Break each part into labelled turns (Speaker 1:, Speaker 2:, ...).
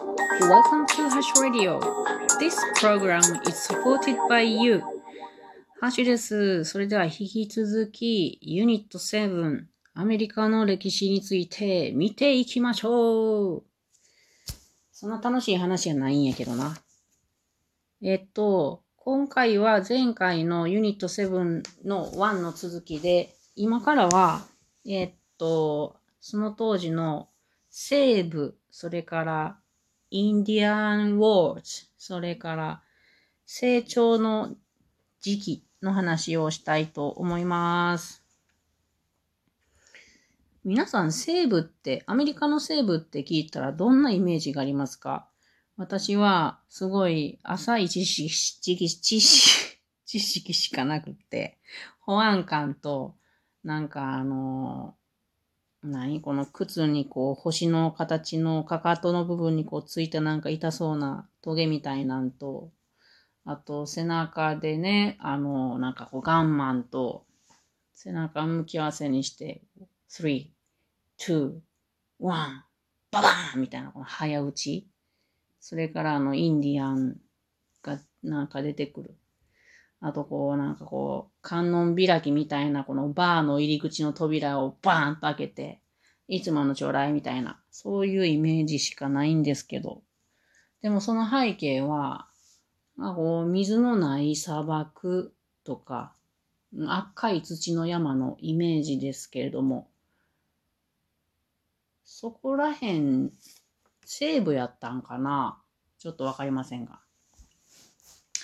Speaker 1: Welcome to Hash Radio. This program is supported by you. ハッシュです。それでは引き続き、ユニット7、アメリカの歴史について見ていきましょう。そんな楽しい話じゃないんやけどな。えっと、今回は前回のユニット7の1の続きで、今からは、えっと、その当時の西部、それからインディアン・ウォーズ、それから成長の時期の話をしたいと思います。皆さん西部って、アメリカの西部って聞いたらどんなイメージがありますか？私はすごい浅い知識、知識、知識、しかなくて、保安官と、なんかあの、何この靴にこう星の形のかかとの部分にこうついたなんか痛そうなトゲみたいなんと、あと背中でね、あの、なんかこうガンマンと背中向き合わせにして、3、2、1、ババーンみたいなこの早打ち。それからあのインディアンがなんか出てくる。あとこうなんかこう観音開きみたいなこのバーの入り口の扉をバーンと開けて、いつものちょうだいみたいな、そういうイメージしかないんですけど。でもその背景は、あ、こう水のない砂漠とか、赤い土の山のイメージですけれども、そこらへん西部やったんかな？ちょっとわかりませんが。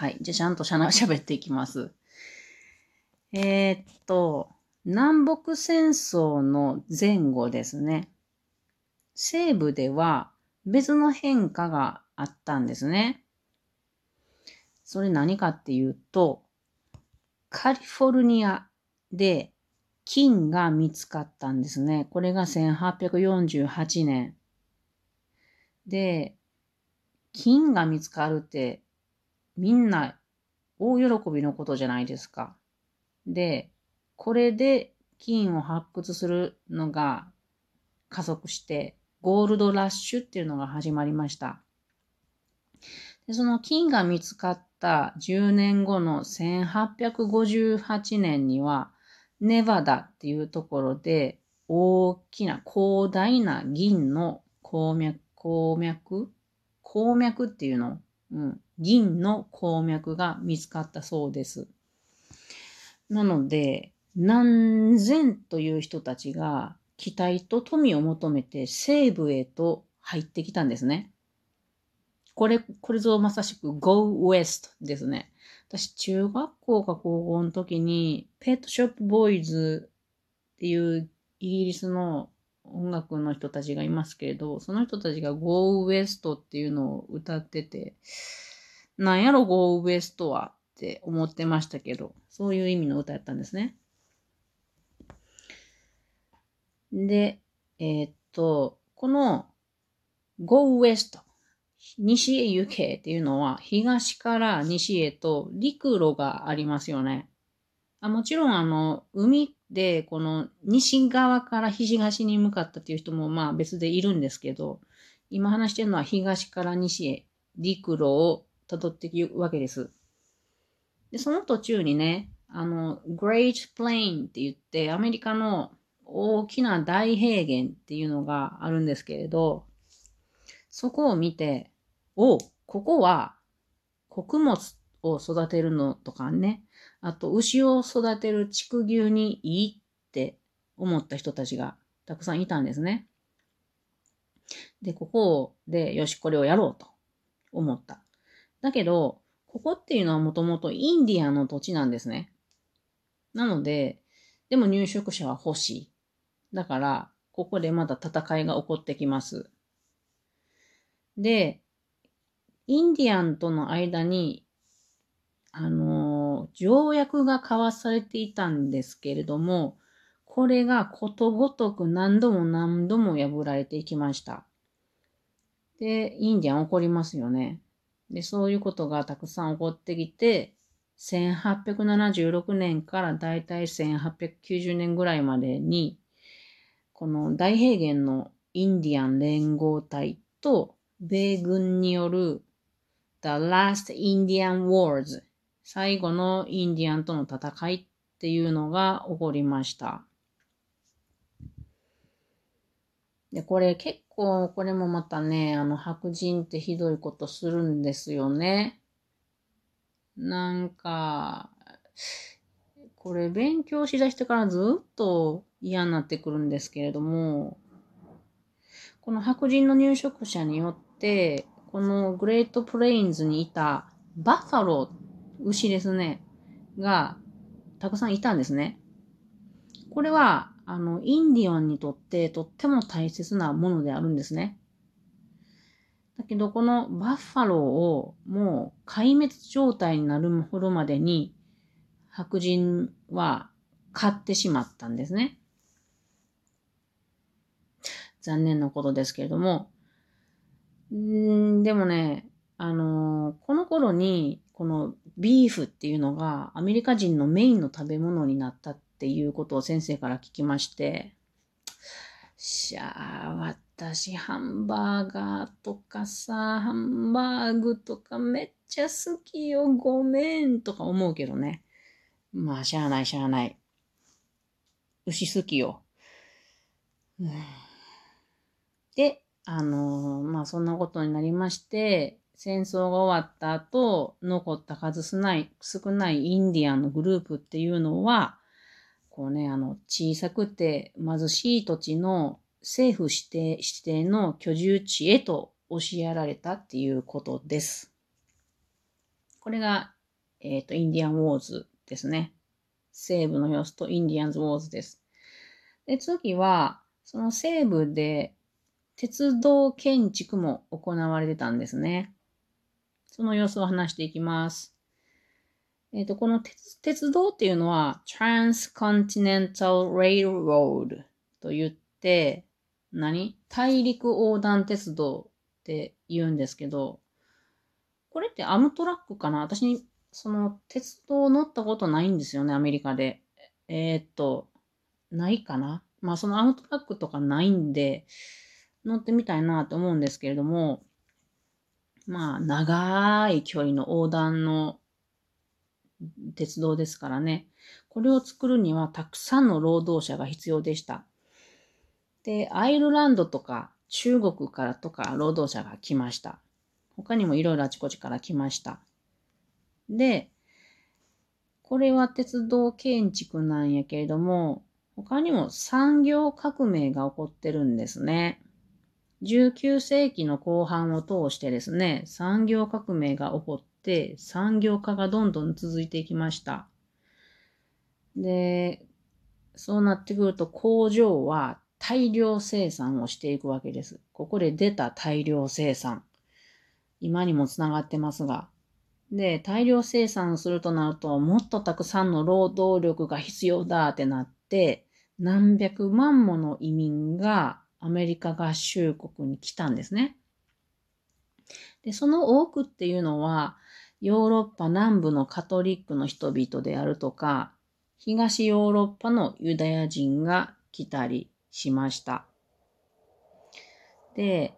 Speaker 1: はい。じゃちゃんとしゃな、喋っていきます。えー、っと、南北戦争の前後ですね。西部では別の変化があったんですね。それ何かっていうと、カリフォルニアで金が見つかったんですね。これが1848年。で、金が見つかるってみんな大喜びのことじゃないですか。で、これで金を発掘するのが加速して、ゴールドラッシュっていうのが始まりました。でその金が見つかった10年後の1858年には、ネバダっていうところで大きな広大な銀の鉱脈、鉱脈鉱脈っていうの、うん、銀の鉱脈が見つかったそうです。なので、何千という人たちが期待と富を求めて西部へと入ってきたんですね。これ、これぞまさしく Go West ですね。私、中学校か高校の時に、ペットショップボーイズっていうイギリスの音楽の人たちがいますけれど、その人たちが Go West っていうのを歌ってて、なんやろ Go West はって思ってましたけど、そういう意味の歌やったんですね。で、えー、っと、この Go West 西へ行けっていうのは東から西へと陸路がありますよね。あもちろんあの海で、この西側から東に向かったっていう人もまあ別でいるんですけど、今話してるのは東から西へ陸路を辿っていくわけです。で、その途中にね、あの、Great Plain って言って、アメリカの大きな大平原っていうのがあるんですけれど、そこを見て、お、ここは穀物を育てるのとかね、あと、牛を育てる畜牛にいいって思った人たちがたくさんいたんですね。で、ここで、よし、これをやろうと思った。だけど、ここっていうのはもともとインディアンの土地なんですね。なので、でも入植者は欲しい。だから、ここでまた戦いが起こってきます。で、インディアンとの間に、あの条約が交わされていたんですけれども、これがことごとく何度も何度も破られていきました。で、インディアン怒りますよね。で、そういうことがたくさん起こってきて、1876年からだいたい1890年ぐらいまでに、この大平原のインディアン連合体と米軍による The Last Indian Wars 最後のインディアンとの戦いっていうのが起こりました。で、これ結構、これもまたね、あの、白人ってひどいことするんですよね。なんか、これ勉強しだしてからずっと嫌になってくるんですけれども、この白人の入植者によって、このグレートプレインズにいたバッファロー、牛ですね、がたくさんいたんですね。これは、あの、インディアンにとってとっても大切なものであるんですね。だけど、このバッファローをもう壊滅状態になるほどまでに白人は買ってしまったんですね。残念なことですけれども。んでもね、あのー、この頃に、このビーフっていうのがアメリカ人のメインの食べ物になったっていうことを先生から聞きまして、しゃあ、私、ハンバーガーとかさ、ハンバーグとかめっちゃ好きよ、ごめんとか思うけどね。まあ、しゃあないしゃあない。牛好きよ。うんで、あのー、まあ、そんなことになりまして、戦争が終わった後、残った数少ない、少ないインディアンのグループっていうのは、こうね、あの、小さくて貧しい土地の政府指定、指定の居住地へと教えられたっていうことです。これが、えっ、ー、と、インディアンウォーズですね。西部の様子とインディアンズウォーズです。で、次は、その西部で鉄道建築も行われてたんですね。その様子を話していきます。えっ、ー、と、この鉄道っていうのは Transcontinental Railroad と言って、何？大陸横断鉄道って言うんですけど、これってアムトラックかな？私に、その鉄道乗ったことないんですよね、アメリカで。えー、っと、ないかな？まあそのアムトラックとかないんで、乗ってみたいなと思うんですけれども、まあ、長い距離の横断の鉄道ですからね。これを作るにはたくさんの労働者が必要でした。で、アイルランドとか中国からとか労働者が来ました。他にもいろいろあちこちから来ました。で、これは鉄道建築なんやけれども、他にも産業革命が起こってるんですね。19世紀の後半を通してですね、産業革命が起こって、産業化がどんどん続いていきました。で、そうなってくると工場は大量生産をしていくわけです。ここで出た大量生産。今にもつながってますが。で、大量生産するとなると、もっとたくさんの労働力が必要だってなって、何百万もの移民がアメリカ合衆国に来たんですね。で、その多くっていうのは、ヨーロッパ南部のカトリックの人々であるとか、東ヨーロッパのユダヤ人が来たりしました。で、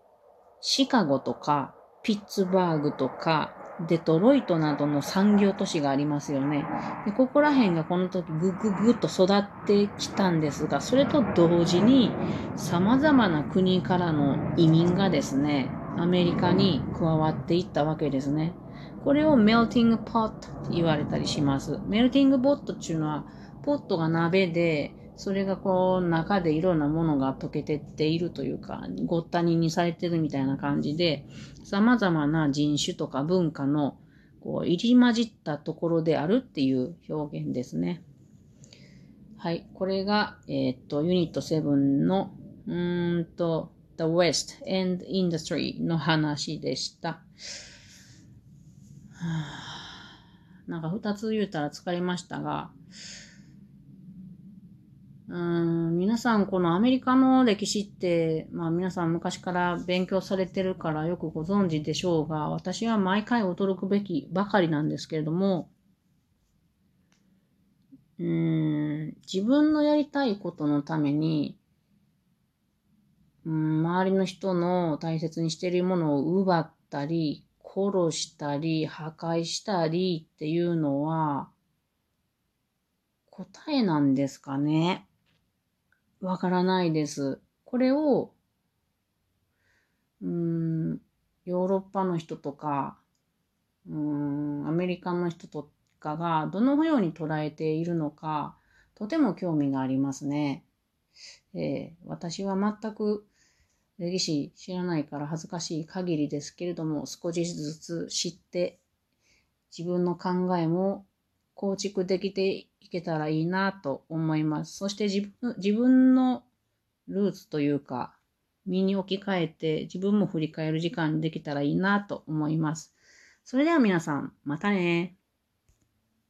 Speaker 1: シカゴとか、ピッツバーグとか、デトロイトなどの産業都市がありますよね。でここら辺がこの時ぐぐぐっと育ってきたんですが、それと同時に様々な国からの移民がですね、アメリカに加わっていったわけですね。これをメルティングポットって言われたりします。メルティングポットっていうのは、ポットが鍋で、それがこう中でいろんなものが溶けてっているというか、ごったににされてるみたいな感じで、様々な人種とか文化のこう入り混じったところであるっていう表現ですね。はい。これが、えー、っと、ユニット7の、うーんと、The West and Industry の話でした。なんか二つ言うたら疲れましたが、うん皆さん、このアメリカの歴史って、まあ皆さん昔から勉強されてるからよくご存知でしょうが、私は毎回驚くべきばかりなんですけれども、うん、自分のやりたいことのために、うん、周りの人の大切にしているものを奪ったり、殺したり、破壊したりっていうのは、答えなんですかね。わからないです。これを、うん、ヨーロッパの人とか、うん、アメリカの人とかがどのように捉えているのか、とても興味がありますね。えー、私は全く歴史知らないから恥ずかしい限りですけれども、少しずつ知って自分の考えも構築できていけたらいいなと思います。そして自分自分のルーツというか、身に置き換えて自分も振り返る時間にできたらいいなと思います。それでは皆さん、またね